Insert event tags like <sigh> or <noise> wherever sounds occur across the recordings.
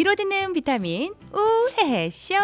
귀로 듣는 비타민 우혜혜쇼.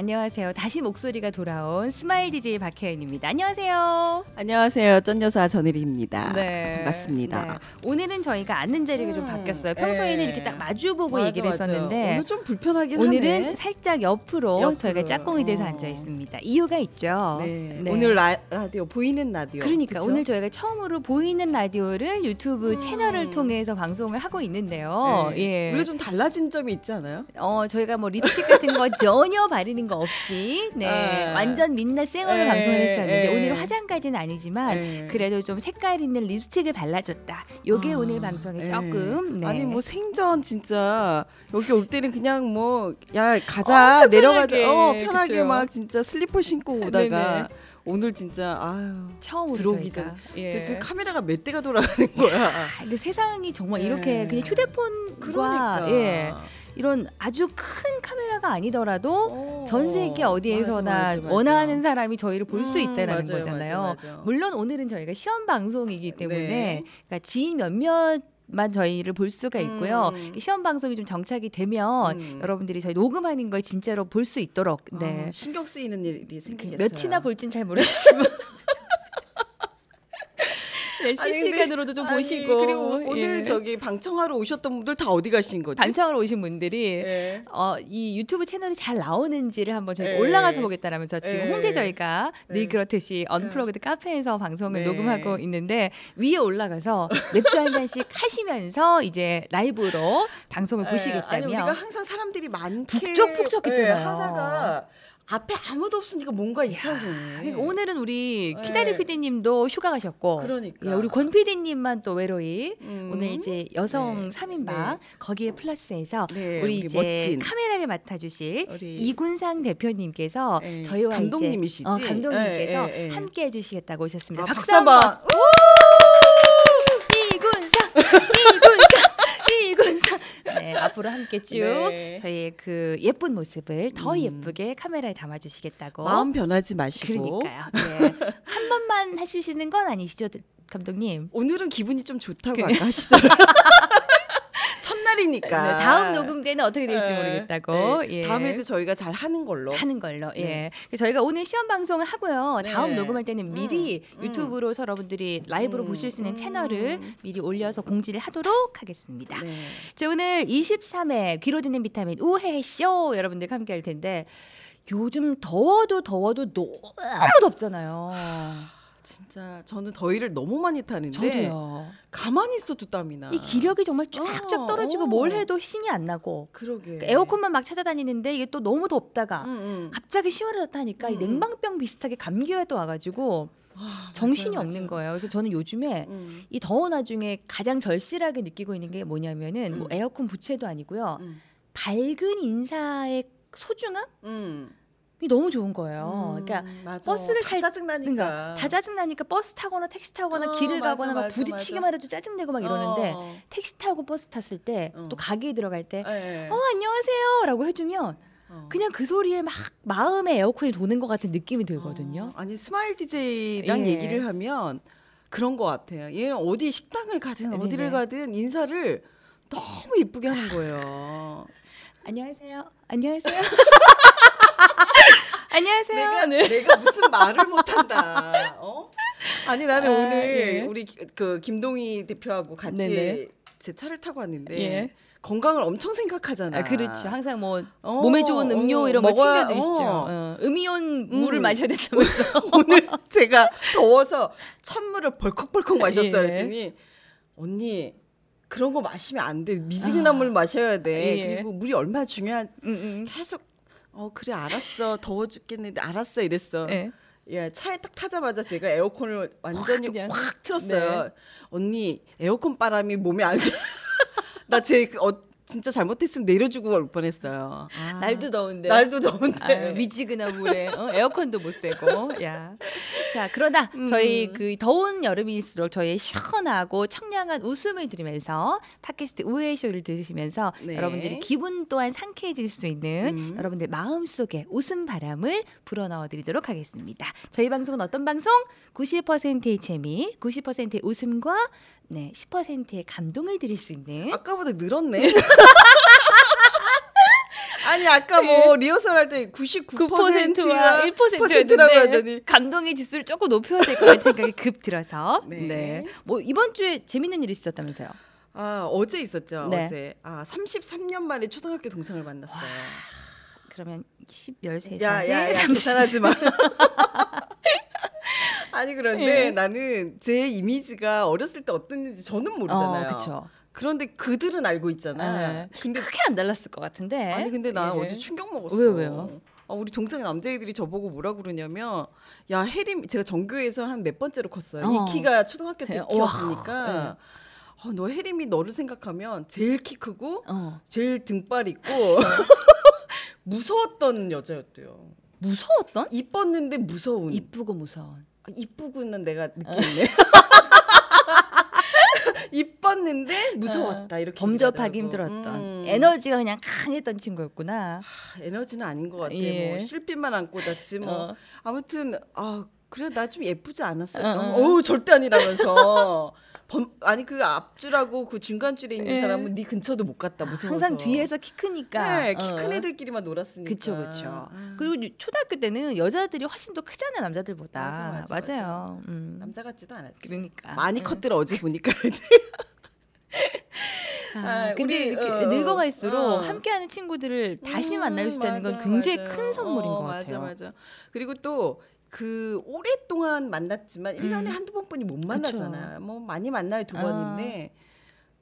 안녕하세요. 다시 목소리가 돌아온 스마일 DJ 박혜연입니다. 안녕하세요. 안녕하세요. 쩐 여사 전혜리입니다. 네. 반갑습니다. 네. 오늘은 저희가 앉는 자리가 좀 음, 바뀌었어요. 평소에는 예. 이렇게 딱 마주 보고 맞아, 얘기를 맞아. 했었는데 오늘 좀 불편하긴 오늘은 하네. 살짝 옆으로, 옆으로. 저희가 짝꿍이 돼서 어. 앉아 있습니다. 이유가 있죠. 네. 네. 오늘 라, 라디오 보이는 라디오. 그러니까 그쵸? 오늘 저희가 처음으로 보이는 라디오를 유튜브 음. 채널을 통해서 방송을 하고 있는데요. 네. 예. 우리가 좀 달라진 점이 있지 않아요? 어 저희가 뭐 립스틱 같은 거 전혀 바르는 <laughs> 거 없이 네 아. 완전 민낯 생얼로 에, 방송을 했었는데 에. 오늘은 화장까지는 아니지만 네. 그래도 좀 색깔 있는 립스틱을 발라줬다. 요게 아, 오늘 방송에 네. 조금 네. 아니 뭐 생전 진짜 여기 올 때는 그냥 뭐 야 가자 내려가자 편하게, 어 편하게 그쵸. 막 진짜 슬리퍼 신고 <laughs> 오다가. 오늘 진짜 아유 처음으로 들어오기 저희가 예. 근데 지금 카메라가 몇 대가 돌아가는 거야. 아, 근데 세상이 정말 네. 이렇게 그냥 휴대폰과 그러니까 예 이런 아주 큰 카메라가 아니더라도 어. 전 세계 어디에서나 맞아, 맞아, 맞아. 원하는 사람이 저희를 볼수 음, 있다라는 거잖아요. 물론 오늘은 저희가 시험 방송이기 때문에 네. 그러니까 지인 몇몇 만 저희를 볼 수가 있고요. 음. 시험 방송이 좀 정착이 되면 음. 여러분들이 저희 녹음하는 걸 진짜로 볼 수 있도록 네. 아, 신경 쓰이는 일이 그 생기겠어요. 몇이나 볼진 잘 모르겠지만 <laughs> 네, 실시간으로도 좀 아니, 보시고 그리고 오늘 예. 저기 방청하러 오셨던 분들 다 어디 가신 거지? 반창으로 오신 분들이 예. 어, 이 유튜브 채널이 잘 나오는지를 한번 저희 가 예. 올라가서 보겠다라면서 지금 예. 홍대 저희가 늘 예. 그렇듯이 언플러그드 카페에서 방송을 네. 녹음하고 있는데 위에 올라가서 맥주 한 잔씩 <laughs> 하시면서 이제 라이브로 방송을 예. 아니 보시겠다면 우리가 항상 사람들이 많게 북적북적했잖아요. 예, 하다가 앞에 아무도 없으니까 뭔가 이상해. 그러니까 오늘은 우리 예. 키다리 PD님도 휴가 가셨고 그러니까. 예, 우리 권 PD님만 또 외로이 음. 오늘 이제 여성 네. 3인방 네. 거기에 플러스해서 네, 우리 우리 이제 멋진 카메라를 맡아주실 우리 이군상 대표님께서 네, 저희와 감독님이시지? 이제 어, 감독님께서 네, 네, 네. 함께 해주시겠다고 오셨습니다. 아, 박수 박수 한번. 한번. 이군상, 이군상, 이군상. 네 앞으로 함께 쭉 네. 저희의 그 예쁜 모습을 더 음. 예쁘게 카메라에 담아주시겠다고. 마음 변하지 마시고. 그러니까요. 네. <laughs> 한 번만 해주시는 건 아니시죠, 감독님? 오늘은 기분이 좀 좋다고 그- 아까 하시더라고요. <laughs> 첫날이니까. 네, 다음 녹음 때는 어떻게 될지 예, 모르겠다고. 네. 예. 다음에도 저희가 잘 하는 걸로. 하는 걸로. 예. 네. 그래서 저희가 오늘 시험 방송을 하고요. 다음 네. 녹음할 때는 미리 음, 유튜브로 여러분들이 라이브로 음, 보실 수 있는 음. 채널을 미리 올려서 공지를 하도록 하겠습니다. 네. 자, 오늘 23회 귀로 듣는 비타민 우해쇼 여러분들과 함께 할 텐데 요즘 더워도 더워도 너무 덥잖아요. 진짜 저는 더위를 너무 많이 타는데 저도요. 가만히 있어도 땀이 나. 이 기력이 정말 쫙쫙 어, 떨어지고 어. 뭘 해도 신이 안 나고 그러게. 그 에어컨만 막 찾아다니는데 이게 또 너무 덥다가 응, 응. 갑자기 시원하다 하니까 이 음, 음. 냉방병 비슷하게 감기가 또 와가지고 아, 정신이 맞아요, 없는 맞아요. 거예요. 그래서 저는 요즘에 응, 이 더운 와중에 가장 절실하게 느끼고 있는 게 뭐냐면은 뭐 음. 에어컨 부채도 아니고요. 응, 밝은 인사의 소중함이 응. 너무 좋은 거예요. 음, 그러니까 맞아. 버스를 다 탈- 짜증나니까. 그러니까 다 짜증 나니까 버스 타거나 택시 타거나 어, 길을 맞아, 가거나 막 맞아, 부딪히기만 해도 짜증 내고 막 이러는데 어. 택시 타고 버스 탔을 때또 어. 가게에 들어갈 때 예, 예. 어 안녕하세요라고 해주면 어. 그냥 그 소리에 막 마음에 에어컨이 도는 것 같은 느낌이 들거든요. 어, 아니 스마일 DJ랑 예. 얘기를 하면 그런 것 같아요. 얘는 어디 식당을 가든 네네. 어디를 가든 인사를 너무 이쁘게 하는 거예요. <laughs> 안녕하세요. 안녕하세요. <laughs> <laughs> 안녕하세요. 내가 네. 내가 무슨 말을 못한다. 어? 아니 나는 아, 오늘 예. 우리 기- 그 김동희 대표하고 같이 네네. 제 차를 타고 왔는데 예. 건강을 엄청 생각하잖아. 아, 그렇죠. 항상 뭐 어, 몸에 좋은 음료 어, 이런 거 챙겨 드시죠. 어. 어. 음이온 음. 물을 마셔야 된다면서. <laughs> 오늘 제가 더워서 찬물을 벌컥벌컥 마셨어요. 예. 그랬더니 언니 그런 거 마시면 안 돼. 미지근한 물 마셔야 돼. 예. 그리고 물이 얼마나 중요한 음, 음. 계속 어 그래 알았어 더워 죽겠는데 알았어 이랬어. 예. 야 차에 딱 타자마자 제가 에어컨을 완전히 확 그냥. 네. 확 틀었어요. 언니 에어컨 바람이 몸에 안 좋아. <laughs> 나제 어, 진짜 잘못했으면 내려주고 올 뻔했어요. 아, 날도 더운데. 날도 더운데. 아유, 미지근한 물에 어? 에어컨도 못 쐬고. 야. 자, 그러나 음. 저희 그 더운 여름일수록 저희의 시원하고 청량한 웃음을 들으면서 팟캐스트 우회 쇼를 들으시면서 네. 여러분들의 기분 또한 상쾌해질 수 있는 음. 여러분들 마음속에 웃음 바람을 불어넣어 드리도록 하겠습니다. 저희 방송은 어떤 방송? 90%의 재미, 90%의 웃음과 네, 10%의 감동을 드릴 수 있는 아까보다 늘었네. <laughs> 아니 아까 뭐 리허설 할 때 99%와 9%와 1%였는데 라고 하더니 감동의 지수를 조금 높여야 될것 같은 생각이 급 들어서 <laughs> 네. 네. 뭐 이번 주에 재밌는 일이 있었다면서요? 아 어제 있었죠. 네. 어제 아 33년 만에 초등학교 동생을 만났어요. 그러면 10, 13살, 야 야야 30. 계산하지 마. <laughs> 아니 그런데 예. 나는 제 이미지가 어렸을 때 어땠는지 저는 모르잖아요. 어, 그렇죠. 그런데 그들은 알고 있잖아. 네. 근데 크게 안 달랐을 것 같은데. 아니 근데 나 예. 어제 충격 먹었어. 왜요, 왜요? 아, 우리 동창 남자애들이 저보고 뭐라 그러냐면 야 혜림 제가 전교에서 한 몇 번째로 컸어요. 어. 이 키가 초등학교 때 와, 키였으니까 어, 너 혜림이 너를 생각하면 제일 키 크고 어. 제일 등발 있고 무서웠던 여자였대요. 무서웠던? 이뻤는데 무서운. 이쁘고 무서운. 아, 이쁘고는 내가 느꼈네. <laughs> 이뻤는데 무서웠다 이렇게 범접하기. 힘들었던 음. 에너지가 그냥 강했던 친구였구나. 아, 에너지는 아닌 것 같아. 예. 뭐 실핏만 안 꽂았지 뭐. 어. 아무튼 아 그래 나 좀 예쁘지 않았어요. 어, 어. 어우 절대 아니라면서. 범, 아니 그 앞줄하고 그 중간 줄에 있는 예. 사람은 네 근처도 못 갔다 무서워서. 항상 뒤에서 키 크니까. 네, 키큰 어. 애들끼리만 놀았으니까. 그쵸 그쵸. 아, 그리고 초등학교 때는 여자들이 훨씬 더 크잖아요 남자들보다. 맞아, 맞아, 맞아요. 음. 남자 같지도 않았지. 그러니까. 많이 음. 컸더라 어제 보니까 애들. <laughs> 아, 아, 근데 우리, 이렇게 어, 늙어갈수록 어. 함께하는 친구들을 다시 음, 만날 수 있다는 건 맞아, 굉장히 맞아요. 큰 선물인 어, 것 같아요. 맞아 맞아. 그리고 또 그 오랫동안 만났지만 일 1년에 음. 한두 번뿐이 못 그쵸. 만나잖아요. 뭐 많이 만나요 두 아. 번인데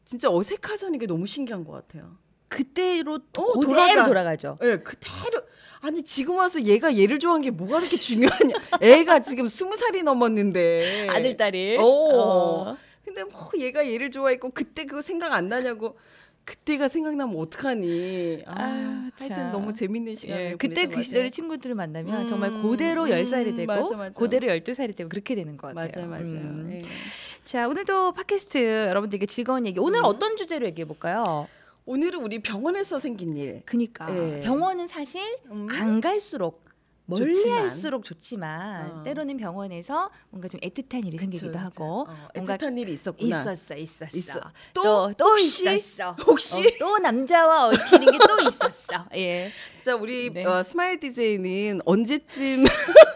진짜 어색하다는 게 너무 신기한 것 같아요. 그때로 도- 어, 그대로 돌아가. 돌아가죠. 예, 그대로 아니 지금 와서 얘가 얘를 좋아한 게 뭐가 그렇게 중요하냐? <laughs> 애가 지금 스무 살이 넘었는데 아들 딸이. 어. 어. 근데 뭐 얘가 얘를 좋아했고 그때 그거 생각 안 나냐고 그때가 생각나면 어떡하니? 아, 아유, 하여튼 참. 너무 재밌는 시간을 예, 그때 그것 시절의. 친구들을 만나면 음, 정말 그대로 음, 10살이 되고 맞아, 맞아. 그대로 12살이 되고 그렇게 되는 것 맞아 같아요. 맞아. 음. 예. 자, 오늘도 팟캐스트 여러분들께 즐거운 얘기. 오늘 음. 어떤 주제로 얘기해 볼까요? 오늘은 우리 병원에서 생긴 일. 그니까 예. 병원은 사실 음. 안 갈수록 멀리 좋지만. 할수록 좋지만 어. 때로는 병원에서 뭔가 좀 애틋한 일이 그쵸, 생기기도 그쵸. 하고 어, 뭔가 애틋한 일이 있었구나. 있었어, 있었어. 있어. 또, 또 또 혹시? 있었어. <laughs> 혹시? 어, 또 남자와 얽히는 게 또 있었어. 예. 진짜 우리 네. 어, 스마일 DJ는 언제쯤 <laughs>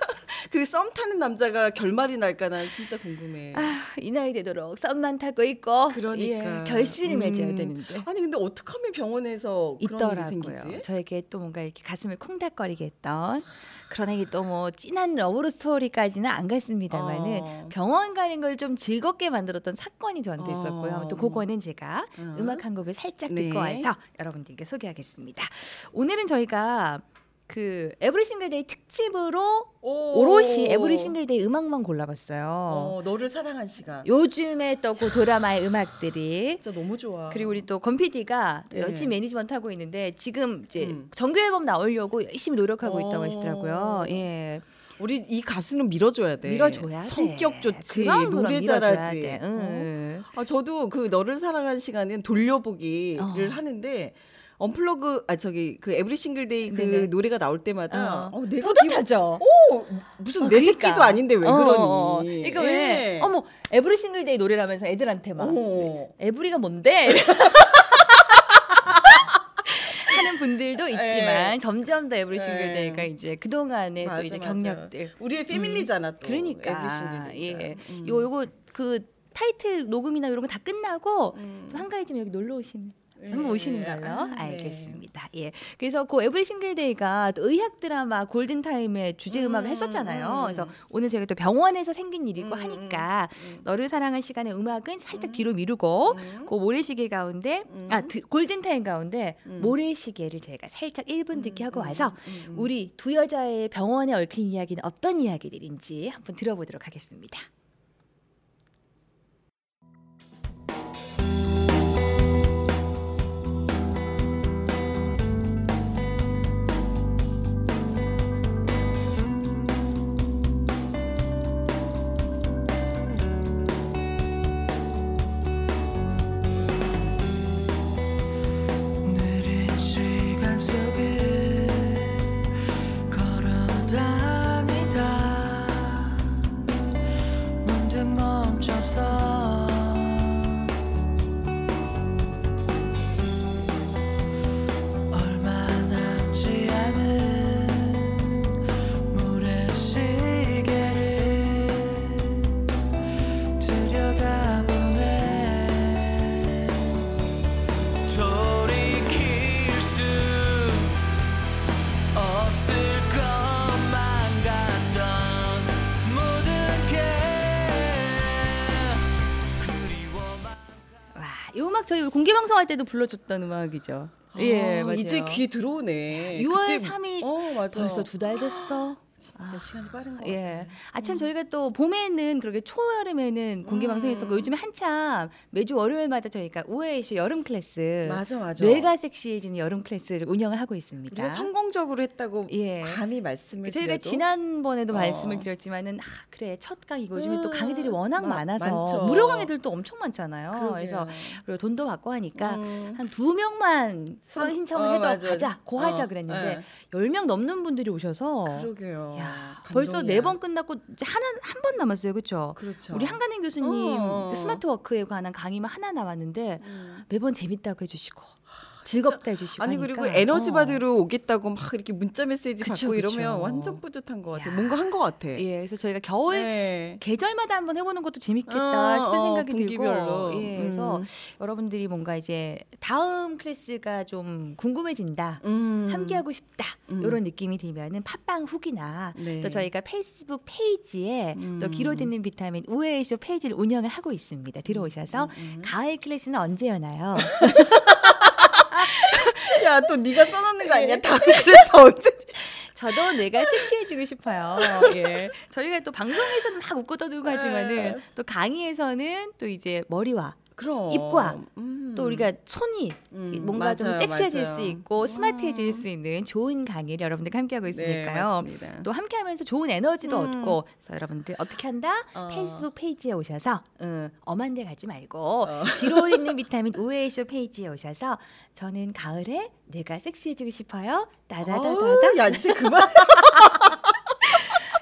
그썸 타는 남자가 결말이 날까 난 진짜 궁금해. 아, 이 나이 되도록 썸만 타고 있고 그러니까. 예, 결실을 맺어야 음. 되는데. 아니 근데 어떻게 하면 병원에서 그런 일이 있더라고요. 생기지? 저에게 또 뭔가 이렇게 가슴을 콩닥거리게 했던 그러나 이게 또뭐 진한 러브로 스토리까지는 안 갔습니다만은 어. 병원 가는 걸 좀 즐겁게 만들었던 사건이 저한테 어. 있었고요. 또 그거는 제가 어. 음악 한 곡을 살짝 네. 듣고 와서 여러분들께 소개하겠습니다. 오늘은 저희가 그 Every Single Day 특집으로 오. 오롯이 Every Single Day 음악만 골라봤어요. 어, 너를 사랑한 시간. 요즘에 또그 드라마의 음악들이 <laughs> 진짜 너무 좋아. 그리고 우리 또 건PD가 예. 열심히 매니지먼트 하고 있는데 지금 이제 음. 정규 앨범 나오려고 열심히 노력하고 있다고 어. 하시더라고요. 예. 우리 이 가수는 밀어줘야 돼. 밀어줘야 돼. 성격 좋지. 그럼, 그럼 노래 잘하지. 돼. 응. 어? 아 저도 그 너를 사랑한 시간은 돌려보기를 어. 하는데 unplug 아 저기 그 Every Single Day 그 네네. 노래가 나올 때마다 어. 어, 내가 뿌듯하죠. 기분- 오 무슨 어, 내 그러니까. 새끼도 아닌데 왜 어, 그러니? 어, 어. 그러니까 왜 예. 어머 Every Single Day 노래라면서 애들한테 막 어. Every가 뭔데? <laughs> 하는 분들도 있지만 예. 점점 더 Every 예. Single Day가 이제 그동안의 맞아, 또 이제 맞아. 경력들 우리의 패밀리잖아 또. Every 그러니까. 예. 음. 요 요거 그 타이틀 녹음이나 이런 거 다 끝나고 음. 좀 한가위 좀 여기 놀러 오시는 예. 한번 오시는 걸로 아. 알겠습니다. 예. 그래서 그 Every Single Day가 또 의학 드라마 골든 타임의 주제 음악을 음, 했었잖아요. 음. 그래서 오늘 저희가 또 병원에서 생긴 일이고 음, 하니까 음. 너를 사랑한 시간의 음악은 살짝 음. 뒤로 미루고 음. 그 모래시계 가운데 음. 아 드- 골든 타임 가운데 음. 모래시계를 저희가 살짝 1분 듣기 하고 음, 와서. 우리 두 여자의 병원에 얽힌 이야기는 어떤 이야기들인지 한번 들어보도록 하겠습니다. 음악 저희 공개 방송할 때도 불러줬던 음악이죠. 예, 아, 맞아요. 이제 귀에 들어오네. 6월 그때- 3일 어, 맞아. 벌써 두 달 됐어. 진짜 시간이 빠른 거 예. 아참 저희가 또 봄에는 그렇게 초여름에는 공개 음. 방송했었고 요즘에 한참 매주 월요일마다 저희가 우혜혜쇼 여름 클래스 맞아, 맞아. 뇌가 섹시해지는 여름 클래스를 운영을 하고 있습니다. 우리가 성공적으로 했다고 예. 감히 말씀을 저희가 드려도 지난번에도 어. 말씀을 드렸지만은 아 그래 첫 강이고 요즘에 또 음, 강의들이 워낙 마- 많아서 많죠. 무료 강의들도 엄청 많잖아요. 그러게요. 그래서 그리고 돈도 받고 하니까 음. 한 두 명만 수강 한- 신청을 어, 해도 맞아. 가자 고 하자 어, 그랬는데 예. 열 명 넘는 분들이 오셔서 그러게요. 야. 벌써 네 번 끝났고 이제 하나 한 번 남았어요, 그렇죠? 그렇죠. 우리 한가는 교수님 어. 스마트 워크에 관한 강의만 하나 남았는데 음. 매번 재밌다고 해주시고 즐겁다 해주시고 아니 하니까, 그리고 에너지 어. 받으러 오겠다고 막 이렇게 문자 메시지 그쵸, 받고 그쵸. 이러면 완전 뿌듯한 것 같아. 야. 뭔가 한 것 같아. 예, 그래서 저희가 겨울 네. 계절마다 한번 해보는 것도 재밌겠다 어, 싶은 어, 생각이 분기별로. 들고, 예, 그래서 음. 여러분들이 뭔가 이제 다음 클래스가 좀 궁금해진다. 음. 함께하고 싶다 음. 이런 느낌이 들면은 팟빵 후기나 네. 또 저희가 페이스북 페이지에 또 음. 기로 듣는 비타민 우에이쇼 페이지를 운영을 하고 있습니다. 들어오셔서 음. 가을 클래스는 언제 여나요? <laughs> 야, 또 네가 써놓는 거 아니야? 다 그래서 언제? <laughs> 저도 뇌가 섹시해지고 싶어요. 예. 저희가 또 방송에서는 막 웃고 떠들고 하지만은 네. 또 강의에서는 또 이제 머리와 그럼. 입과 음. 또 우리가 손이 음, 뭔가 좀 맞아요, 섹시해질 맞아요. 수 있고 스마트해질 음. 수 있는 좋은 강의를 여러분들 함께하고 네, 있으니까요. 맞습니다. 또 함께하면서 좋은 에너지도 음. 얻고 그래서 여러분들 어떻게 한다? 어. 페이스북 페이지에 오셔서 음, 엄한 데 가지 말고 어. <laughs> 귀로 듣는 비타민 우혜혜쇼 페이지에 오셔서 저는 가을에 뇌가 섹시해지고 싶어요. 따다다다다. 어우, 야, 이제 그만. <laughs>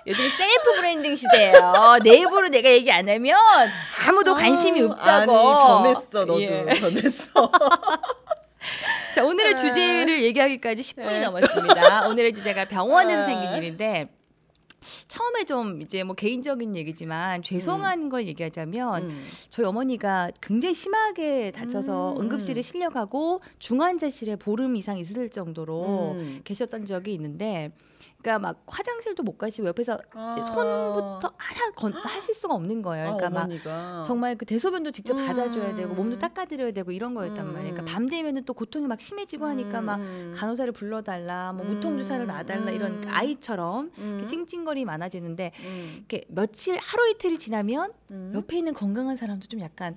요즘 self branding 시대예요. 내 입으로 내가 얘기 안 하면 아무도 관심이 아우, 없다고. 아니, 변했어, 너도. 예. 변했어. <laughs> 자 오늘의 아. 주제를 얘기하기까지 10분이 네. 넘었습니다. 오늘의 주제가 병원에서 아. 생긴 일인데 처음에 좀 이제 뭐 개인적인 얘기지만 죄송한 걸 얘기하자면 음. 저희 어머니가 굉장히 심하게 다쳐서 음, 응급실에 음. 실려가고 중환자실에 보름 이상 있을 정도로 음. 계셨던 적이 있는데 그러니까 막 화장실도 못 가시고 옆에서 아. 손부터 하나 건, 하실 수가 없는 거예요. 그러니까 아, 막. 정말 그 대소변도 직접 음. 받아줘야 되고 몸도 닦아드려야 되고 이런 거였단 음. 말이에요. 그러니까 밤 되면은 또 고통이 막 심해지고 하니까 막 음. 간호사를 불러달라, 뭐 무통 주사를 음. 놔달라 이런 음. 아이처럼 음. 찡찡거리 많아지는데 음. 이렇게 며칠 하루 이틀 지나면 음. 옆에 있는 건강한 사람도 좀 약간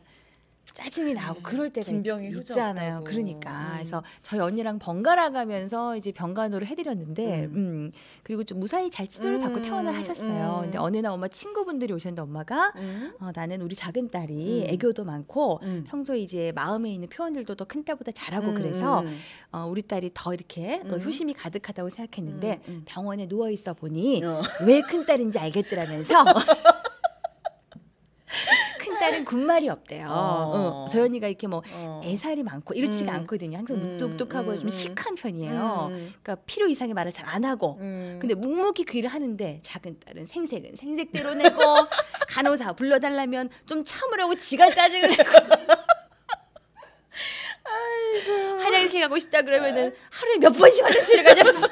짜증이 나고 그럴 때가 있, 있잖아요. 그러니까 음. 그래서 저희 언니랑 번갈아 가면서 이제 병간호를 해드렸는데, 음. 음. 그리고 좀 무사히 잘 치료를 받고 음. 퇴원을 하셨어요. 음. 근데 어느 날 엄마 친구분들이 오셨는데 엄마가 음. 어, 나는 우리 작은 딸이 음. 애교도 많고 음. 평소에 이제 마음에 있는 표현들도 더 큰 딸보다 잘하고 음, 그래서 음. 어, 우리 딸이 더 이렇게 또 음. 효심이 가득하다고 생각했는데. 병원에 누워 있어 보니 어. 왜큰 딸인지 알겠더라면서 큰 <laughs> 딸은 군말이 없대요. 어. 어, 언니가 이렇게 뭐 어. 애살이 많고 이렇지가 음. 않거든요. 항상 음, 무뚝뚝하고 음, 좀 음. 시크한 편이에요. 음. 그러니까 필요 이상의 말을 잘 안 하고 음. 근데 묵묵히 그 일을 하는데 작은 딸은 생색은 생색대로 내고 <laughs> 간호사 불러달라면 좀 참으라고 지가 짜증을 내고 <laughs> 화장실 가고 싶다 그러면은 하루에 몇 번씩 화장실을 가냐면서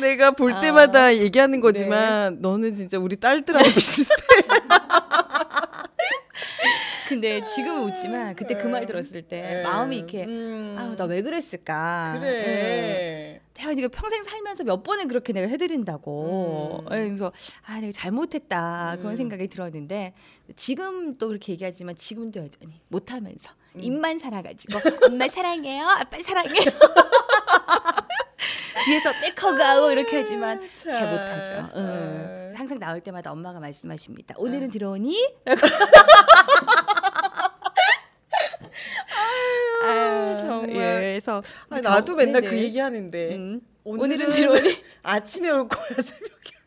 내가 볼 아. 때마다 얘기하는 거지만 너는 진짜 우리 딸들하고 비슷해. <laughs> 근데 지금은 웃지만 그때 그 말 들었을 때 마음이 이렇게 음. 아우 나 왜 그랬을까 예. 그래. 내가 이거 평생 살면서 몇 번을 그렇게 내가 해드린다고. 음. 예, 그래서 아 내가 잘못했다 그런 음. 생각이 들었는데 지금 또 그렇게 얘기하지만 지금도 여전히 못하면서 음. 입만 살아가지고 엄마 사랑해요, 아빠 사랑해요. <laughs> 뒤에서 백허가고 이렇게 하지만 잘 참. 못하죠. 응. 어. 항상 나올 때마다 엄마가 말씀하십니다. 어. 오늘은 들어오니? <laughs> 라고. 아유, 정말. 예, 그래서 아니, 나도 맨날 그 네네. 얘기 하는데 음. 오늘은, 오늘은 들어오니? 아침에 올 거야 <laughs> 새벽에.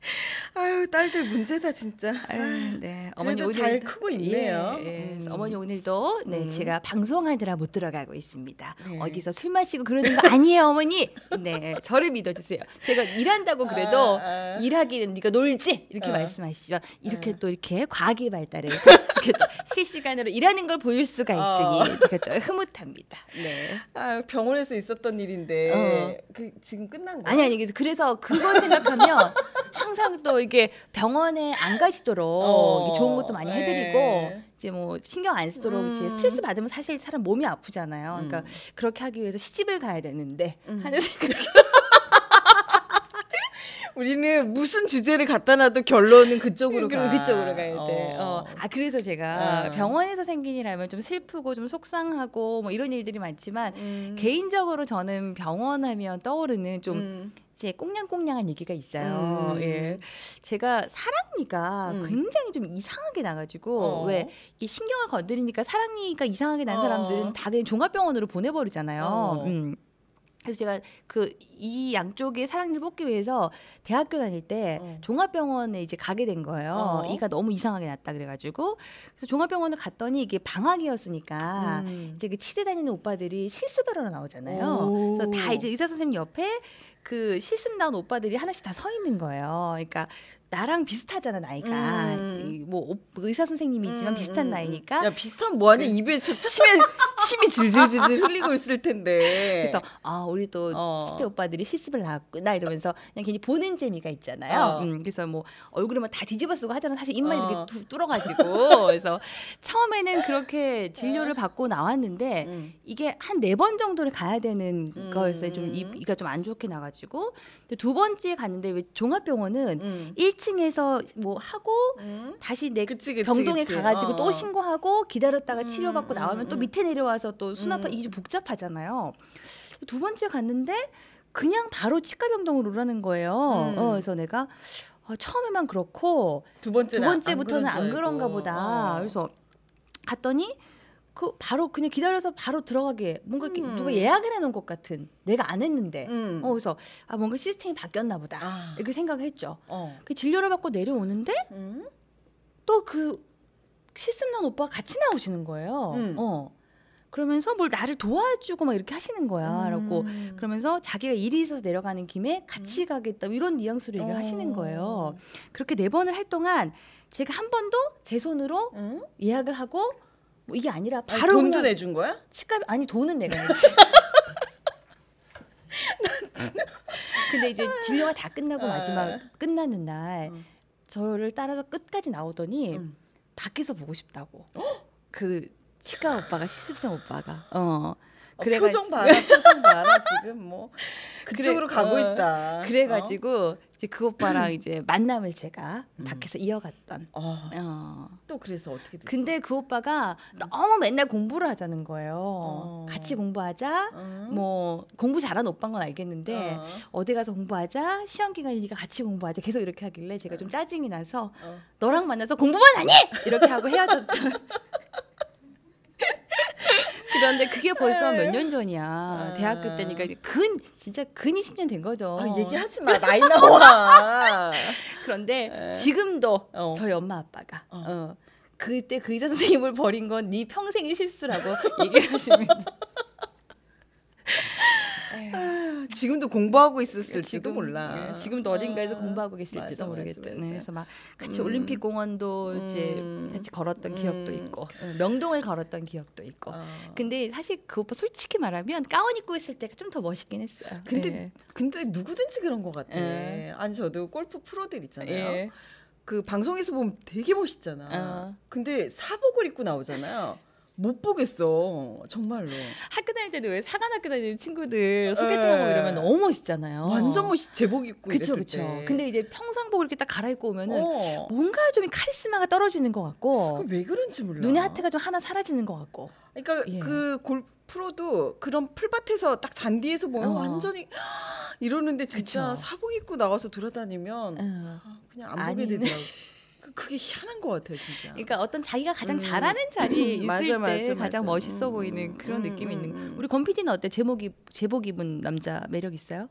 <laughs> 아유 딸들 문제다 진짜. 아유, 네. 어머니 오늘 잘 크고 있네요. 예, 예. 음. 어머니 오늘도 네 음. 제가 방송하느라 못 들어가고 있습니다. 네. 어디서 술 마시고 그러는 거 아니에요, 어머니. 네, 저를 믿어주세요. 제가 일한다고 그래도 아, 아. 일하기는 네가 놀지 이렇게 어. 말씀하시죠. 이렇게 어. 또 이렇게 과학이 발달해서 <laughs> 이렇게 또 실시간으로 일하는 걸 보일 수가 어. 있으니 제가 또 흐뭇합니다. 네. 아, 병원에서 있었던 일인데 어. 그 지금 끝난 거야? 아니 아니 그래서 그걸 생각하면 항상 또 이게 병원에 안 가시도록 어, 좋은 것도 많이 해드리고 네. 이제 뭐 신경 안 쓰도록 음. 이제 스트레스 받으면 사실 사람 몸이 아프잖아요. 그러니까 음. 그렇게 하기 위해서 시집을 가야 되는데 음. 하는 <laughs> 생각. 우리는 무슨 주제를 갖다 놔도 결론은 그쪽으로 가. 그쪽으로 가야 돼. 어. 어. 아 그래서 제가 어. 병원에서 생긴 일하면 좀 슬프고 좀 속상하고 뭐 이런 일들이 많지만 음. 개인적으로 저는 병원하면 떠오르는 좀 음. 이제 꽁냥꽁냥한 얘기가 있어요. 음. 예. 제가 사랑니가 음. 굉장히 좀 이상하게 나가지고 어. 왜이 신경을 건드리니까 사랑니가 이상하게 난 어. 사람들은 다 그냥 종합병원으로 보내버리잖아요. 어. 음. 그래서 제가 그 이 양쪽에 사랑니를 뽑기 위해서 대학교 다닐 때 어. 종합병원에 이제 가게 된 거예요. 어. 이가 너무 이상하게 났다 그래가지고 그래서 종합병원을 갔더니 이게 방학이었으니까 음. 이제 그 치대 다니는 오빠들이 실습하러 나오잖아요. 오. 그래서 다 이제 의사 선생님 옆에 그 실습 나온 오빠들이 하나씩 다 서 있는 거예요. 그러니까 나랑 비슷하잖아 나이가 음. 이뭐 오- 의사 선생님이지만 음, 비슷한 음, 나이니까 야 비슷한 뭐하냐 입에서 침에 침이 질질질질 흘리고 있을 텐데. 그래서 아 우리 또 어. 시대 오빠들이 실습을 나왔구나 이러면서 그냥 괜히 보는 재미가 있잖아요. 어. 음, 그래서 뭐 얼굴에만 다 뒤집어 쓰고 하잖아. 사실 입만 어. 이렇게 두, 뚫어가지고 그래서 처음에는 그렇게 진료를 받고 나왔는데 음. 이게 한 네 번 정도를 가야 되는 음. 거였어요. 좀 이, 이가 좀 안 좋게 나가지고 두 번째 갔는데 왜 종합병원은 음. 1층에서 뭐 하고 음. 다시 내 그치 그치. 병동에 그치. 가가지고 어. 또 신고하고 기다렸다가 음, 치료받고 음, 나오면 또 음. 밑에 내려와서 또 수납하 음. 이게 좀 복잡하잖아요. 두 번째 갔는데 그냥 바로 치과 병동으로 오라는 거예요. 음. 어, 그래서 내가 어, 처음에만 그렇고 두 번째는 두 번째부터는 안, 그런 안줄 그런가. 보다. 어. 그래서 갔더니 그 바로 그냥 기다려서 바로 들어가게 뭔가 음. 누가 예약을 해놓은 것 같은 내가 안 했는데 음. 어 그래서 아 뭔가 시스템이 바뀌었나 보다 아. 이렇게 생각을 했죠. 어. 그 진료를 받고 내려오는데 음? 또그 실습난 오빠가 같이 나오시는 거예요. 음. 어. 그러면서 뭘 나를 도와주고 막 이렇게 하시는 거야. 라고 음. 그러면서 자기가 일이 있어서 내려가는 김에 같이 가겠다 이런 뉘앙스로 얘기를 어. 하시는 거예요. 그렇게 네 번을 할 동안 제가 한 번도 제 손으로 응? 예약을 하고 뭐 이게 아니라 아니, 바로 돈도 그냥 내준 거야? 치과 아니 돈은 내가 <laughs> 냈지. 근데 이제 진료가 다 끝나고 아. 마지막 끝나는 날 음. 저를 따라서 끝까지 나오더니 음. 밖에서 보고 싶다고. 그 치과 오빠가 시습생 오빠가. 어. 어, 그래가지고- 표정 봐라 표정 봐라 지금 뭐 <laughs> 그쪽으로 그래, 가고 어, 있다. 그래가지고 이제 그 오빠랑 이제 <clears throat> 만남을 제가 음. 밖에서 이어갔던. 어. 어. 어. 또 그래서 어떻게 됐어? 근데 그 오빠가 너무 맨날 공부를 하자는 거예요. 어. 같이 공부하자. 응? 뭐 공부 잘하는 오빠인 건 알겠는데 어. 어디 가서 공부하자 시험 기간이니까 같이 공부하자 계속 이렇게 하길래 제가 좀 짜증이 나서 어. 너랑 만나서 공부만 하니 이렇게 하고 헤어졌던 <laughs> <laughs> 그런데 그게 벌써 몇 년 전이야 아. 대학교 때니까 근 진짜 근 20년 된 거죠 아, 얘기하지 마 나이 나와. <laughs> 그런데 에. 지금도 어. 저희 엄마 아빠가 어. 어. 그때 그 의사 선생님을 버린 건 네 평생의 실수라고 <laughs> 얘기를 하십니다. 에휴. 지금도 공부하고 있었을지도 지금, 몰라. 예, 지금도 어딘가에서 아, 공부하고 계실지도. 맞아. 네, 그래서 막 같이 음. 올림픽 공원도 이제 음. 같이 걸었던 기억도 음. 있고 어, 명동을 걸었던 기억도 있고. 어. 근데 사실 그 오빠 솔직히 말하면 가운 입고 있을 때가 좀 더 멋있긴 했어요. 근데 예. 근데 누구든지 그런 것 같아. 예. 아니 저도 골프 프로들 있잖아요. 예. 그 방송에서 보면 되게 멋있잖아. 어. 근데 사복을 입고 나오잖아요. 못 보겠어. 정말로. 학교 다닐 때도 왜 사관 학교 다니는 친구들 소개팅하고 예. 이러면 너무 멋있잖아요. 완전 멋있 제복 입고 그쵸 그쵸. 때. 근데 이제 평상복 이렇게 딱 갈아입고 오면은 어. 뭔가 좀 카리스마가 떨어지는 것 같고 그게 왜 그런지 몰라. 눈에 하트가 좀 하나 사라지는 것 같고. 그러니까 예. 그 골 프로도 그런 풀밭에서 딱 잔디에서 보면 어. 완전히 이러는데 진짜 그쵸. 사복 입고 나와서 돌아다니면 어. 아, 그냥 안 보게 아니네. 되더라고. <laughs> 그- 그게 희한한 것 같아요, 진짜. 그러니까 어떤 자기가 가장 음. 잘하는 자리에 <laughs> 있을 맞아, 때 맞아, 가장 맞아. 멋있어 음, 보이는 그런 음, 느낌이 음, 있는. 음. 우리 권 PD는 어때? 제목 입 제복 입은 남자 매력 있어요?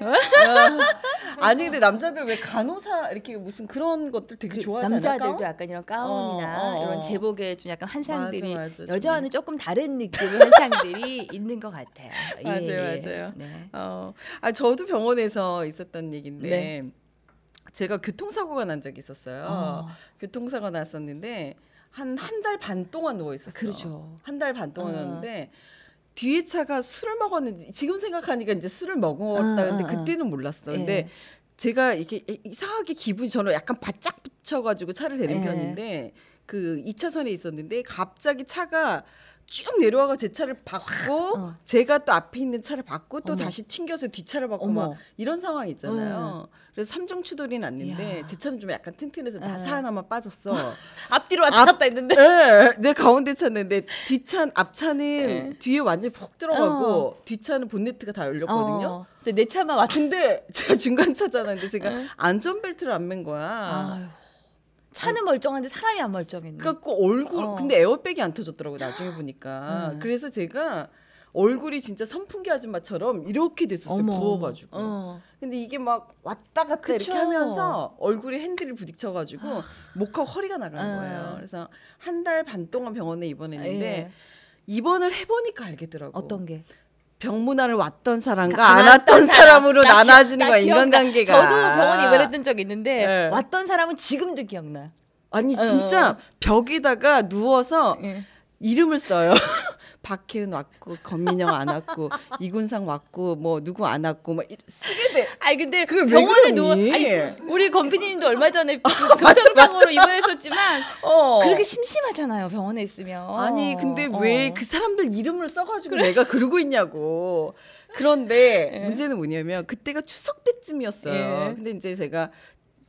<laughs> 아니 근데 남자들 왜 간호사 이렇게 무슨 그런 것들 되게 그 좋아하잖아요. 남자들도 약간 이런 가운이나 어, 어, 이런 어. 제복에 좀 약간 환상들이 맞아, 맞아. 여자와는 조금 다른 느낌의 환상들이 <laughs> 있는 것 같아요. 예, 맞아요, 예. 맞아요. 네. 어, 아 저도 병원에서 있었던 얘긴데 네. 제가 교통사고가 난 적이 있었어요. 어, 교통사고 났었는데 한 한 달 반 동안 누워 있었어요. 그렇죠. 한 달 반 동안 어. 누웠는데 뒤에 차가 술을 먹었는지 지금 생각하니까 이제 술을 먹었다 어, 근데 어, 어. 그때는 몰랐어. 근데 예. 제가 이렇게 이상하게 기분이 저는 약간 바짝 붙여가지고 차를 대는 예. 편인데 그 2차선에 있었는데 갑자기 차가 쭉 내려와가 제 차를 받고 어. 제가 또 앞에 있는 차를 받고 또 어머. 다시 튕겨서 뒷차를 받고 어머. 막 이런 상황 있잖아요. 그래서 삼중 추돌이 났는데 이야. 제 차는 좀 약간 튼튼해서 나사 예. 하나만 빠졌어. <laughs> 앞뒤로 왔다 앞- 갔다 했는데. 예, 내 가운데 차인데 뒷차 앞차는 예. 뒤에 완전히 푹 들어가고 뒷차는 본네트가 다 열렸거든요. 어. 근데 내 차만 왔. 근데 제가 중간 차잖아요. 근데 제가 응. 안전벨트를 안 맨 거야. 아유. 차는 멀쩡한데 사람이 안 멀쩡했네. 그래갖고 얼굴 어. 근데 에어백이 안 터졌더라고 나중에 보니까. 응. 그래서 제가 얼굴이 진짜 선풍기 아줌마처럼 이렇게 됐었어요. 부어가지고. 어. 근데 이게 막 왔다 갔다 그쵸. 이렇게 하면서 얼굴에 핸들을 부딪혀가지고 목하고 허리가 나간 아. 거예요. 그래서 한 달 반 동안 병원에 입원했는데 예. 입원을 해보니까 알겠더라고. 어떤 게? 병문안을 왔던 사람과 가- 안안 왔던 왔던 사람. 사람으로 나 나눠지는 나 거야 기억나. 인간관계가. 저도 병원에 입원했던 적이 있는데 예. 왔던 사람은 지금도 기억나요. 아니 어, 진짜 어. 벽에다가 누워서 예. 이름을 써요. <laughs> 박혜은 왔고 권민영 안 왔고 <laughs> 이군상 왔고 뭐 누구 안 왔고 막 이- 쓰게 돼. 아니 근데 왜 병원에? 누워 아니 우리 건비님도 얼마 전에 <laughs> 교통사고로 입원했었지만 어. 그렇게 심심하잖아요 병원에 있으면. 아니 근데 어. 왜그 사람들 이름을 써가지고 내가 그러고 있냐고. 그런데 <laughs> 예. 문제는 뭐냐면 그때가 추석 때쯤이었어요. 예. 근데 이제 제가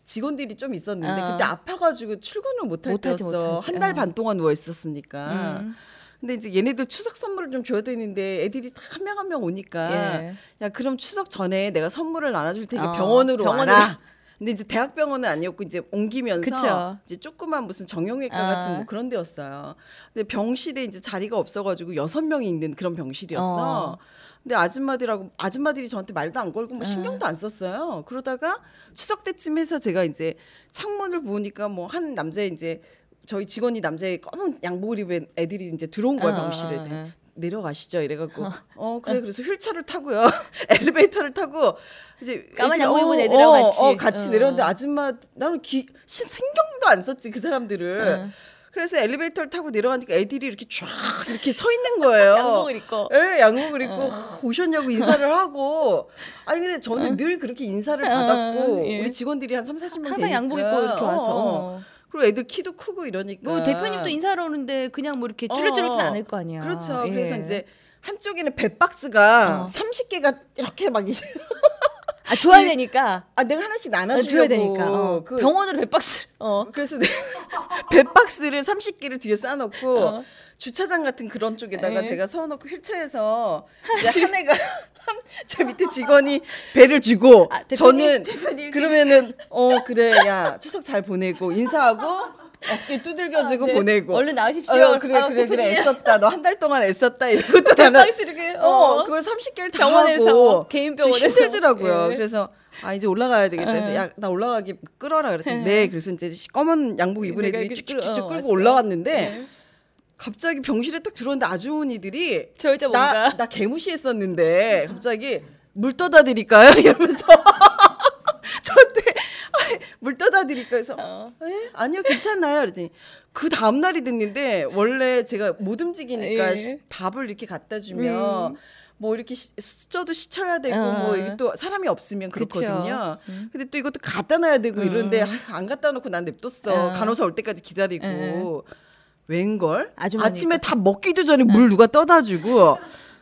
직원들이 좀 있었는데 어. 그때 아파가지고 출근을 못할 때였어. 한달 어. 반 동안 누워 있었으니까. 음. 근데 이제 얘네들 추석 선물을 좀 줘야 되는데 애들이 다 한 명 한 명 오니까 예. 야 그럼 추석 전에 내가 선물을 나눠줄 테니까 어, 병원으로 병원으로. 와라. 근데 이제 대학병원은 아니었고 이제 옮기면서 그쵸. 이제 조그만 무슨 정형외과 아. 같은 뭐 그런 데였어요. 근데 병실에 이제 자리가 없어가지고 여섯 명이 있는 그런 병실이었어. 어. 근데 아줌마들하고 아줌마들이 저한테 말도 안 걸고 뭐 응. 신경도 안 썼어요. 그러다가 추석 때쯤 해서 제가 이제 창문을 보니까 뭐 한 남자 이제 저희 직원이 남자의 검은 양복을 입은 애들이 이제 들어온 거야 어, 병실에. 어, 어. 내려가시죠 이래갖고 어 그래 그래서 휠체어를 타고요 <laughs> 엘리베이터를 타고 이제 까만 양복 입은 어, 애들하고 어, 같이. 어, 같이 어. 내렸는데 아줌마 나는 기 신, 신경도 안 썼지 그 사람들을 응. 그래서 엘리베이터를 타고 내려가니까 애들이 이렇게 쫙 이렇게 서 있는 거예요 양복을 입고. 예, 양복을 입고 어. 오셨냐고 인사를 하고 아니 근데 저는 늘 그렇게 인사를 어, 받았고 예. 우리 직원들이 한 3, 40명 항상 되니까 양복 입고 이렇게 와서. 어, 어. 어. 그리고 애들 키도 크고 이러니까 뭐 대표님도 인사를 오는데 그냥 뭐 이렇게 쭈르쭈르진 어, 않을 거 아니야. 그렇죠. 예. 그래서 이제 한쪽에는 배박스가 어. 30개가 이렇게 막 이제 <laughs> 아 줘야 되니까. 아 내가 하나씩 어, 나눠주려고 줘야 되니까. 어. 그, 병원으로 백박스. 어. 그래서 내가 배박스를 <laughs> 30개를 뒤에 쌓아놓고 어. 주차장 같은 그런 쪽에다가 예. 제가 서놓고 휠체어에서 이제 한 애가 <laughs> 저 밑에 직원이 배를 주고 아, 대표님, 저는 대표님. 그러면은 어 그래 야 추석 잘 보내고 인사하고 어깨 두들겨주고 아, 네. 보내고 얼른 나가십시오. 어, 그래 아, 그래 그래. 애썼다 너 한 달 동안 애썼다 이러고 또 이렇게. 어, 어. 그걸 30개를 다 병원에서, 하고 개인 좀 병원에서. 힘들더라고요. 예. 그래서 아 이제 올라가야 되겠다. 그래서 예. 야나 올라가기 끌어라 그랬더니 네. 그래서 이제 검은 양복 입은 내가 애들이 쭉쭉쭉 끌고 왔어. 올라갔는데 네. 갑자기 병실에 딱 들어왔는데 아주머니들이 저 여자 뭔가. 나 나 개무시했었는데 갑자기 물 떠다 드릴까요? <laughs> 이러면서 <laughs> 저한테 물 떠다 드릴까요? 그래서 어. 에? 아니요 괜찮아요. 그랬더니 그 다음 날이 됐는데 원래 제가 못 움직이니까 예. 시- 밥을 이렇게 갖다 주면 음. 뭐 이렇게 시, 숫자도 시쳐야 되고 어. 뭐 이게 또 사람이 없으면 그렇거든요. 음. 근데 또 이것도 갖다 놔야 되고 음. 이러는데 아, 안 갖다 놓고 난 냅뒀어. 어. 간호사 올 때까지 기다리고. 예. 웬걸? 아침에 다 먹기도 전에 물 누가 떠다 주고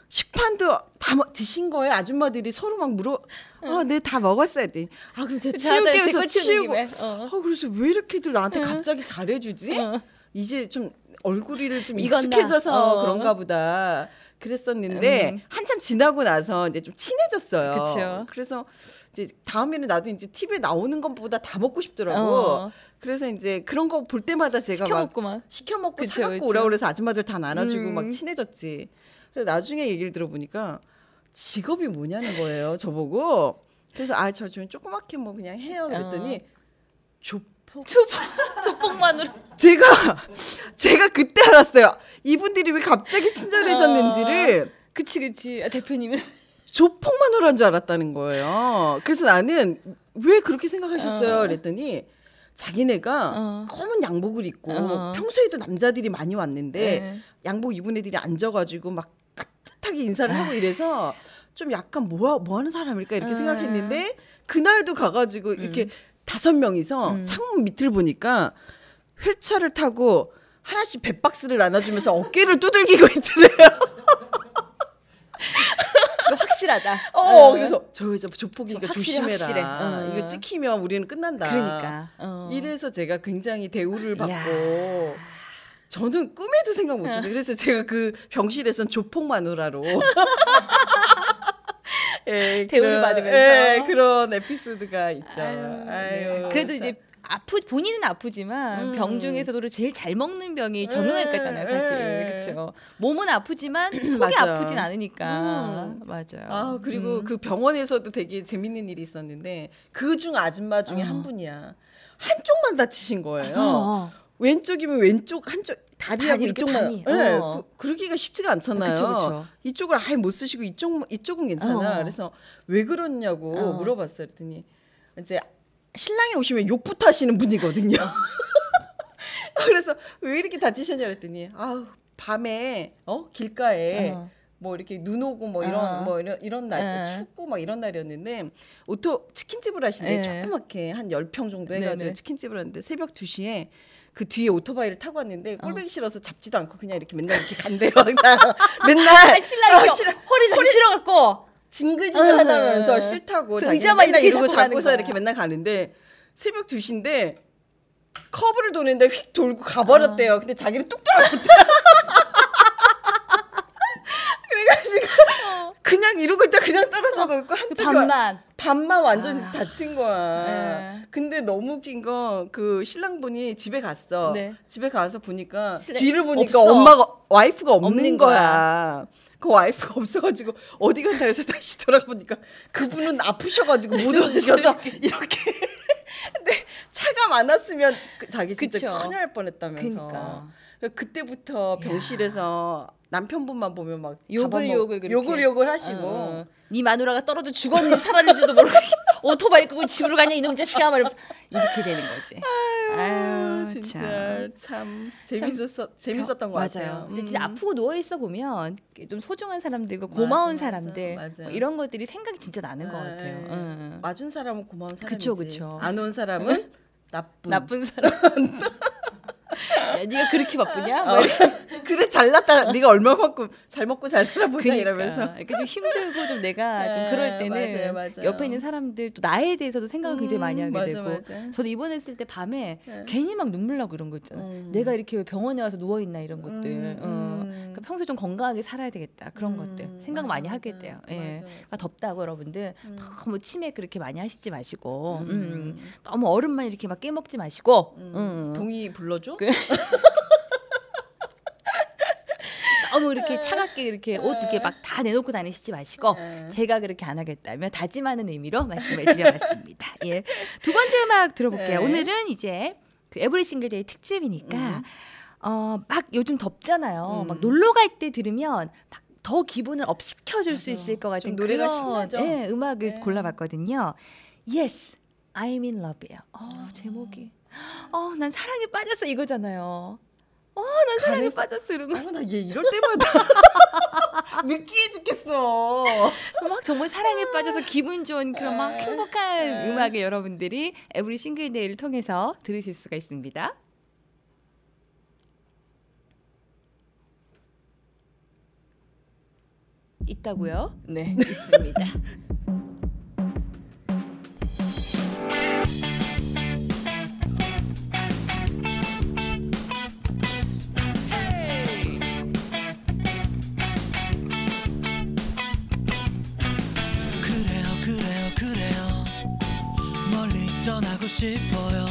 식판도 다 먹- 드신 거예요. 아줌마들이 서로 막 물어. 어, 네다 먹었어요. 아 그럼 제가. 제거 해서 치우고. 어. 아 그래서 왜 이렇게들 나한테 갑자기 잘해주지? 어. 이제 좀 얼굴이 좀? 익숙해져서 어. 그런가 보다. 그랬었는데 음. 한참 지나고 나서 이제 좀 친해졌어요. 그쵸. 그래서 이제 다음에는 나도 이제 TV에 나오는 것보다 다 먹고 싶더라고. 어. 그래서 이제 그런 거 볼 때마다 제가 시켜 막 먹고만. 시켜 먹고 그쵸, 사갖고. 오라 그래서 아줌마들 다 나눠주고 음. 막 친해졌지. 그래서 나중에 얘기를 들어보니까 직업이 뭐냐는 거예요. 저보고. 그래서 아 저 좀 조그맣게 뭐 그냥 해요. 그랬더니 어. 조폭. 조폭 <laughs> 조폭만으로. 제가 제가 그때 알았어요. 이분들이 왜 갑자기 친절해졌는지를 그치 그치. 아, 대표님은. 조폭만으로 한 줄 알았다는 거예요. 그래서 나는 왜 그렇게 생각하셨어요? 어. 그랬더니 자기네가 어. 검은 양복을 입고 어. 평소에도 남자들이 많이 왔는데 네. 양복 입은 애들이 앉아가지고 막 따뜻하게 인사를 하고 이래서 좀 약간 뭐, 뭐 하는 사람일까 이렇게 아. 생각했는데 그날도 가가지고 이렇게 다섯 명이서 음. 창문 밑을 보니까 회차를 타고 하나씩 뱃박스를 나눠주면서 어깨를 두들기고 있더래요. <laughs> 이거 확실하다. 어, 어. 그래서 저 여자 조폭이니까 저 확실해, 조심해라. 확실해. 어. 이거 찍히면 우리는 끝난다. 그러니까. 어. 이래서 제가 굉장히 대우를 받고 야. 저는 꿈에도 생각 못했어요. 그래서 제가 그 병실에선 조폭 마누라로 <laughs> 예, 대우를 그런- 받으면서. 예, 그런 에피소드가 있죠. 아유, 아유, 네. 그래도 참. 이제 아프 본인은 아프지만 음. 병 중에서도 제일 잘 먹는 병이 정형외과잖아요, 사실. 예. 그렇죠. 몸은 아프지만 <clears throat> 속이. 아프진 않으니까. 음. 맞아요. 아 그리고 음. 그 병원에서도 되게 재밌는 일이 있었는데 그 중 아줌마 중에 어. 한 분이야 한쪽만 다치신 거예요. 어, 어. 왼쪽이면 왼쪽 한쪽 다리하고 이쪽만. 예, 어. 그, 그러기가 쉽지가 않잖아요. 그쵸, 그쵸. 이쪽을 아예 못 쓰시고 이쪽 이쪽은 괜찮아. 어. 그래서 왜 그러냐고 어. 물어봤어요. 그랬더니 이제 신랑이 오시면 욕부터 하시는 분이거든요. <laughs> 그래서 왜 이렇게 다치셨냐 그랬더니 아우 밤에 어 길가에 어. 뭐 이렇게 눈 오고 뭐 이런 어. 뭐 이런 이런 날 네. 춥고 막 이런 날이었는데 오토 치킨집을 하시는데 네. 조그맣게 한 10평 정도 해 가지고 네네. 치킨집을 하는데 새벽 2시에 그 뒤에 오토바이를 타고 왔는데 어. 꼴보기 싫어서 잡지도 않고 그냥 이렇게 맨날 이렇게 간대요. <laughs> 항상 맨날 아, 신랑이 어, 싫어. 허리 좀 실어갖고 징글징글하다면서 어. 싫다고 그 자기 의자만 맨날 이렇게 이러고 거야. 이렇게 맨날 가는데 새벽 2시인데 커브를 도는데 휙 돌고 가버렸대요. <laughs> 어. 근데 자기는 뚝 떨어졌대. 그래가지고 그냥 이러고 있다 그냥 떨어져가지고 그 한쪽이 반만. 반만 완전히 아. 다친 거야. 네. 근데 너무 웃긴 건 그 신랑분이 집에 갔어. 네. 집에 가서 보니까 신랑- 뒤를 보니까 없어. 엄마가 와이프가 없는, 없는 거야. 그 와이프가 없어가지고 어디 간다 해서 다시 돌아가 보니까 그분은 아프셔가지고 못 움직여서 이렇게. <laughs> 근데 차가 많았으면 그 자기 진짜 그쵸. 큰일 날 뻔했다면서. 그러니까. 그때부터 병실에서 남편분만 보면 막 욕을 욕을 그렇게. 욕을 욕을 하시고 어, 어. 네 마누라가 떨어져 죽었는지 살았는지도 모르고 <laughs> 오토바이 끄고 집으로 가냐 이놈 자식아 말이면서 이렇게 되는 거지. 아유, 진짜 참. 참, 재밌었어 재밌었던 것 맞아요. 같아요. 근데 진짜 음. 아프고 누워 있어 보면 좀 소중한 사람들과 고마운 맞아, 사람들 맞아. 뭐 이런 것들이 생각이 진짜 나는 것 네. 같아요. 응. 맞은 사람은 고마운 사람이지. 그쵸, 그쵸. 안 온 사람은 <laughs> 나쁜. 나쁜 사람. <laughs> 야, 네가 그렇게 바쁘냐? 뭐 어. <laughs> 그래 잘났다. 네가 얼마만큼 잘 먹고 잘 살아보자 그러니까. 이러면서. 이렇게 좀 힘들고 좀 내가 <laughs> 좀 네, 그럴 때는 맞아요, 맞아요. 옆에 있는 사람들 또 나에 대해서도 생각을 굉장히 많이 하게 음, 맞아, 되고 맞아. 저도 입원했을 때 밤에 네. 괜히 막 눈물 나고 이런 거 있잖아. 음. 내가 이렇게 왜 병원에 와서 누워 있나 이런 것들. 음, 어. 음. 그러니까 평소 에 좀 건강하게 살아야 되겠다 그런 음, 것들 생각 많이. 하게 돼요. 예. 맞아, 맞아. 그러니까 덥다고 여러분들 음. 너무 치맥 그렇게 많이 하시지 마시고 음. 음. 너무 얼음만 이렇게 막 깨먹지 마시고 음. 음. 동의 불러줘? 그- <laughs> 너무 이렇게 차갑게 이렇게 옷 이렇게 막 다 내놓고 다니시지 마시고 네. 제가 그렇게 안 하겠다며 다짐하는 의미로 말씀을 드려봤습니다. <laughs> 예. 두 번째 음악 들어볼게요. 네. 오늘은 이제 그 Every Single Day 특집이니까 음. 어, 막 요즘 덥잖아요. 음. 막 놀러 갈 때 들으면 막 더 기분을 up 시켜줄 수 맞아. 있을 것 같은 좀 노래가 그런 신나죠? 예, 음악을 네. 골라봤거든요. Yes, I'm in love예요. 어, 아. 제목이. 어, 난 사랑에 빠졌어 이거잖아요. 어, 난 사랑에 빠졌어 이런 거. 아, 나얘 이럴 때마다 <laughs> 느끼해 죽겠어. 막 정말 사랑에 빠져서 기분 좋은 그런 막 네. 행복한 네. 음악을 여러분들이 에브리 싱글 데이를 통해서 들으실 수가 있습니다. 있다고요? 네, <laughs> 있습니다. 그래요 그래요 그래요 멀리 떠나고 싶어요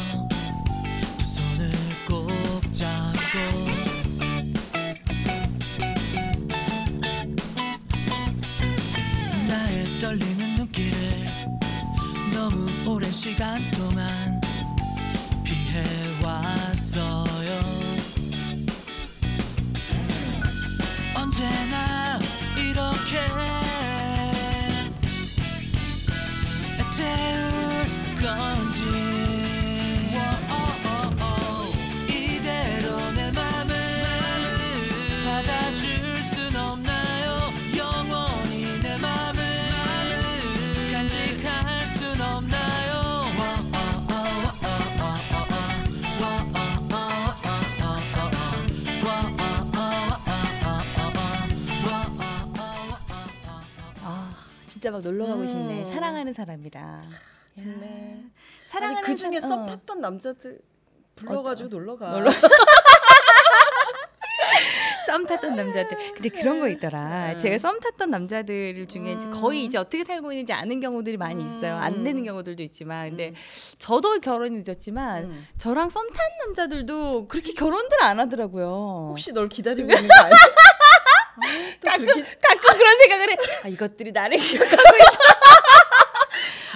막 놀러 가고 싶네. 음. 사랑하는 사람이랑. 좋네. 야, 사랑하는 그 중에 썸 어. 탔던 남자들 불러가지고 놀러 가. 놀러- <laughs> 썸 탔던 남자들. 근데 그런 거 있더라. 음. 제가 썸 탔던 남자들 중에 음. 거의 이제 어떻게 살고 있는지 아는 경우들이 많이 있어요. 안 음. 되는 경우들도 있지만, 근데 저도 결혼이 늦었지만 음. 저랑 썸 탄 남자들도 그렇게 결혼들 안 하더라고요. 혹시 널 기다리고 <laughs> 있는 거 아니야? 가끔 가끔 그런 생각을 해. 아 이것들이 나를 기억하고 있어.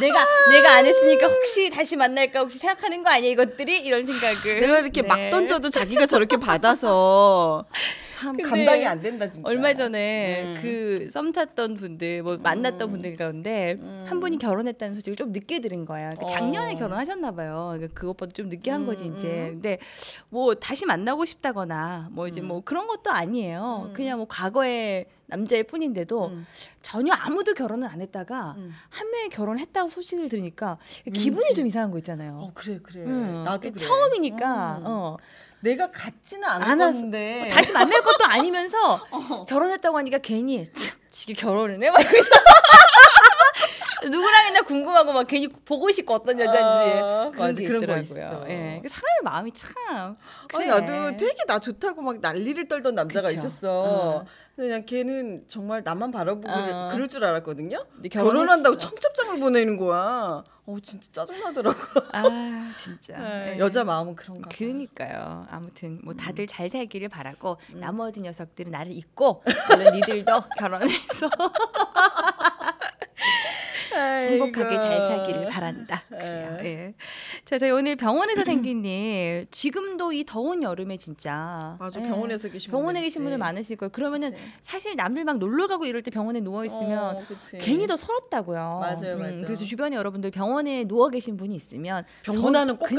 내가 내가 안 했으니까 혹시 다시 만날까 혹시 생각하는 거 아니야 이것들이 이런 생각을. 내가 이렇게 네. 막 던져도 자기가 저렇게 받아서 참 감당이 안 된다 진짜. 얼마 전에 음. 그썸 탔던 분들 뭐 만났던 음. 분들 가운데 음. 한 분이 결혼했다는 소식을 좀 늦게 들은 거야. 그러니까 어. 작년에 결혼하셨나 봐요. 그러니까 그것보다 좀 늦게 한 거지 음, 이제. 음. 근데 뭐 다시 만나고 싶다거나 뭐 이제 음. 뭐 그런 것도 아니에요. 음. 그냥 뭐 과거의 남자일 뿐인데도 음. 전혀 아무도 결혼을 안 했다가 음. 한 명이 결혼했다고 소식을 들으니까 기분이 왠지. 좀 이상한 거 있잖아요. 어 그래 그래. 음, 나도 그 그래. 처음이니까 음. 어, 내가 같지는 왔- 건데 다시 만날 것도 아니면서 <laughs> 어. 결혼했다고 하니까 괜히 참, 지게 결혼을 해? 막 이러면서 <laughs> 누구랑 했나 궁금하고 막 괜히 보고 싶고 어떤 여자인지 아, 그런 맞아, 게 그런 거 있더라고요. 예, 그 사람의 마음이 참 아니 그래. 나도 되게 나 좋다고 막 난리를 떨던 남자가 그쵸. 있었어. 어. 근데 그냥 걔는 정말 나만 바라보고 어. 그럴 줄 알았거든요. 결혼한다고. 청첩장을 보내는 거야. 어 진짜 짜증나더라고. 아 진짜 네, 예. 여자 마음은 그런가. 봐. 그러니까요. 아무튼 뭐 다들 잘 살기를 바라고 음. 나머지 녀석들은 나를 잊고 물론 니들도 <laughs> 결혼해서 행복하게 잘. 살기를 바란다. 그래요. 에. 예. 자, 저희 오늘 병원에서 <clears throat> 생긴 일 지금도 이 더운 여름에 진짜 맞아 예. 병원에서 계신 병원에 분들 계신 분들. 많으실 거예요. 그러면은 그치. 사실 남들 막 놀러 가고 이럴 때 병원에 누워 있으면 어. 괜히 더 서럽다고요. 음, 맞아요, 맞아요. 그래서 주변에 여러분들 병원에 누워 계신 분이 있으면 병문안은 꼭 돼.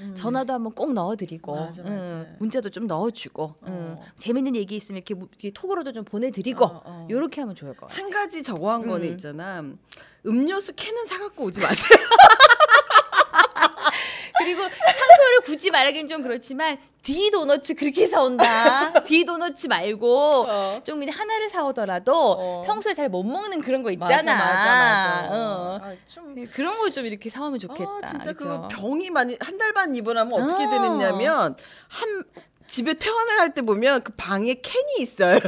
음. 전화도 한번 꼭 넣어드리고 맞아, 응, 맞아. 문자도 좀 넣어주고 응, 어. 재밌는 얘기 있으면 이렇게, 무- 이렇게 톡으로도 좀 보내드리고 어, 어. 요렇게 하면 좋을 것 같아요. 한 가지 저거 한 거는 음. 있잖아. 음료수 캔은 사갖고 오지 마세요. <laughs> 그리고 상표를 굳이 말하기는 좀 그렇지만 D 도너츠 그렇게 사온다. <laughs> D 도너츠 말고 어. 좀 그냥 하나를 사오더라도 어. 평소에 잘 못 먹는 그런 거 있잖아. 맞아 맞아 맞아. 어. 아, 좀 그런 걸 좀 이렇게 사오면 좋겠다. 아, 진짜 그죠? 그 병이 많이 한 달 반 입원하면 어떻게 어. 되느냐면 한 집에 퇴원을 할 때 보면 그 방에 캔이 있어요.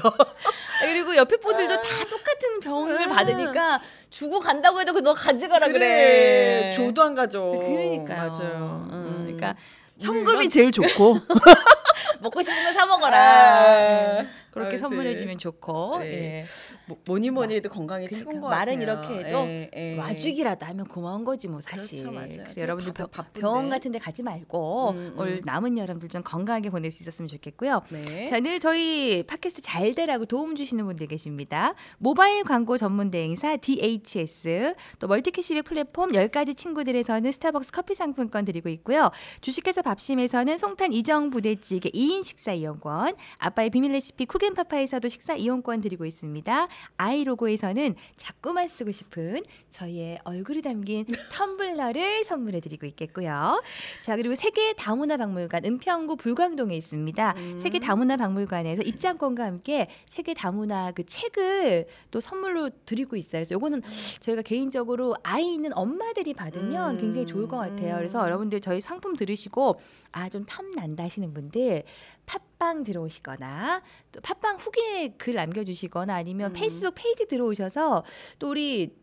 그리고 옆에 분들도 다 똑같은 병을 아. 받으니까 주고 간다고 해도 그너 가져가라 그래. 조도 안 가져. 그러니까요. 맞아요. 응, 음. 그러니까 현금이 제일 좋고. <laughs> 먹고 싶은 거 사 먹어라. 아, 응, 그렇게. 선물해주면 좋고. 네. 예. 뭐- 뭐니 뭐니 해도 건강이 그러니까 최고인 것 말은 같아요. 이렇게 해도 예, 예. 와주기라도 하면 고마운 거지 뭐 사실. 그렇죠, 제가 여러분들 바쁜데. 병원 같은 데 가지 말고 음, 올 음. 남은 여름들 좀 건강하게 보낼 수 있었으면 좋겠고요. 네. 자, 늘 저희 팟캐스트 잘 되라고 도움 주시는 분들 계십니다. 모바일 광고 전문 대행사 DHS, 또 멀티캐시백 플랫폼 10가지 친구들에서는 스타벅스 커피 상품권 드리고 있고요. 주식회사 밥심에서는 송탄 이정 부대찌개 2인 식사 이용권, 아빠의 비밀 레시피 쿠 겐파파에서도 식사 이용권 드리고 있습니다. 아이로고에서는 자꾸만 쓰고 싶은 저희의 얼굴이 담긴 <laughs> 텀블러를 선물해 드리고 있겠고요. 자, 그리고 세계 다문화 박물관 은평구 불광동에 있습니다. 음. 세계 다문화 박물관에서 입장권과 함께 세계 다문화 그 책을 또 선물로 드리고 있어요. 그래서 요거는 저희가 개인적으로 아이 있는 엄마들이 받으면 음. 굉장히 좋을 것 같아요. 그래서 음. 여러분들 저희 상품 들으시고 아 좀 탐난다 하시는 분들 팟빵 들어오시거나 또 팟빵 후기에 글 남겨주시거나 아니면 음. 페이스북 페이지 들어오셔서 또 우리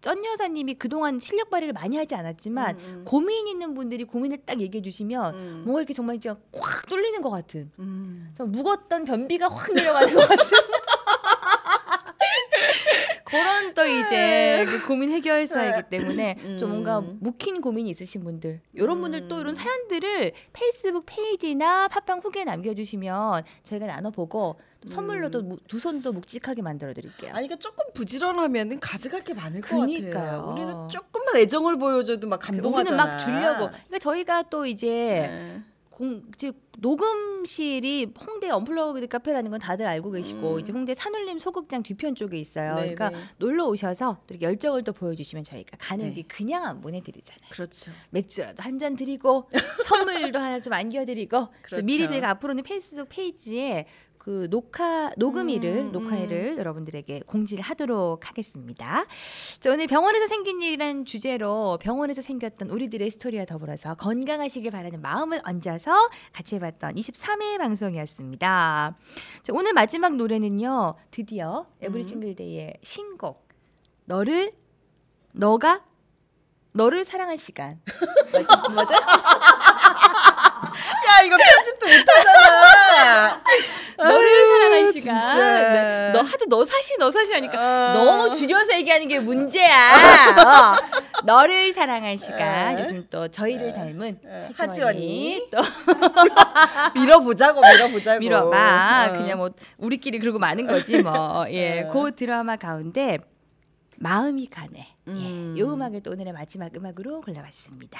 전 여사님이 그동안 실력 발휘를 많이 하지 않았지만 음, 음. 고민 있는 분들이 고민을 딱 얘기해 주시면 음. 뭔가 이렇게 정말 진짜 확 뚫리는 것 같은 음. 좀 묵었던 변비가 확 내려가는 것 같은 그런 또 이제 그 고민 해결사이기 때문에 좀 뭔가 음. 묵힌 고민이 있으신 분들 이런 분들 또 음. 이런 사연들을 페이스북 페이지나 팟빵 후기에 남겨주시면 저희가 나눠보고 또 선물로도 무- 두 손도 묵직하게 만들어 드릴게요. 음. 아니 그러니까 조금 부지런하면은 가져갈 게 많을 것 그니까요. 같아요. 우리는 조금만 애정을 보여줘도 막 감동하잖아. 우리는 막 주려고. 그러니까 저희가 또 이제 네. 공, 이제 녹음실이 홍대 언플러그드 카페라는 건 다들 알고 계시고 음. 이제 홍대 산울림 소극장 뒤편 쪽에 있어요. 네, 그러니까 네. 놀러 오셔서 또 이렇게 열정을 또 보여주시면 저희가 가는 네. 길 그냥 안 보내드리잖아요. 그렇죠. 맥주라도 한 잔 드리고 <laughs> 선물도 하나 좀 안겨드리고 그렇죠. 미리 저희가 앞으로는 페이스북 페이지에 그그 녹화 녹음일을 음, 녹화일을 여러분들에게 공지를 하도록 하겠습니다. 자, 오늘 병원에서 생긴 일이란 주제로 병원에서 생겼던 우리들의 스토리와 더불어서 건강하시길 바라는 마음을 얹어서 같이 해봤던 23회 방송이었습니다. 자, 오늘 마지막 노래는요. 드디어 에브리 음. 싱글데이의 신곡 너를 너가 너를 사랑한 시간 <laughs> 맞아? 맞아? 야 이거 편집도 못하잖아. <laughs> 너를 진짜. 시간. 네. 너 하도 너 사시 너 사시 하니까 아. 너무 줄여서 얘기하는 게 문제야. <laughs> 어. 너를 사랑한 시간. 에. 요즘 또 저희를 에. 닮은 에, 하지원이. 또 <laughs> 밀어보자고 밀어보자고. 밀어봐. 어. 그냥 뭐 우리끼리 그러고 마는 거지 뭐. 예, 에. 그 드라마 가운데 마음이 가네. 음. 예, 요 음악을 또 오늘의 마지막 음악으로 골라봤습니다.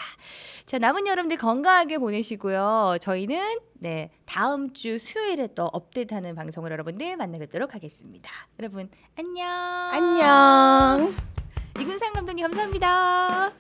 자, 남은 여러분들 건강하게 보내시고요. 저희는 네 다음 주 수요일에 또 업데이트하는 방송을 여러분들 만나 뵙도록 하겠습니다. 여러분 안녕. 안녕. 이군상 감독님 감사합니다.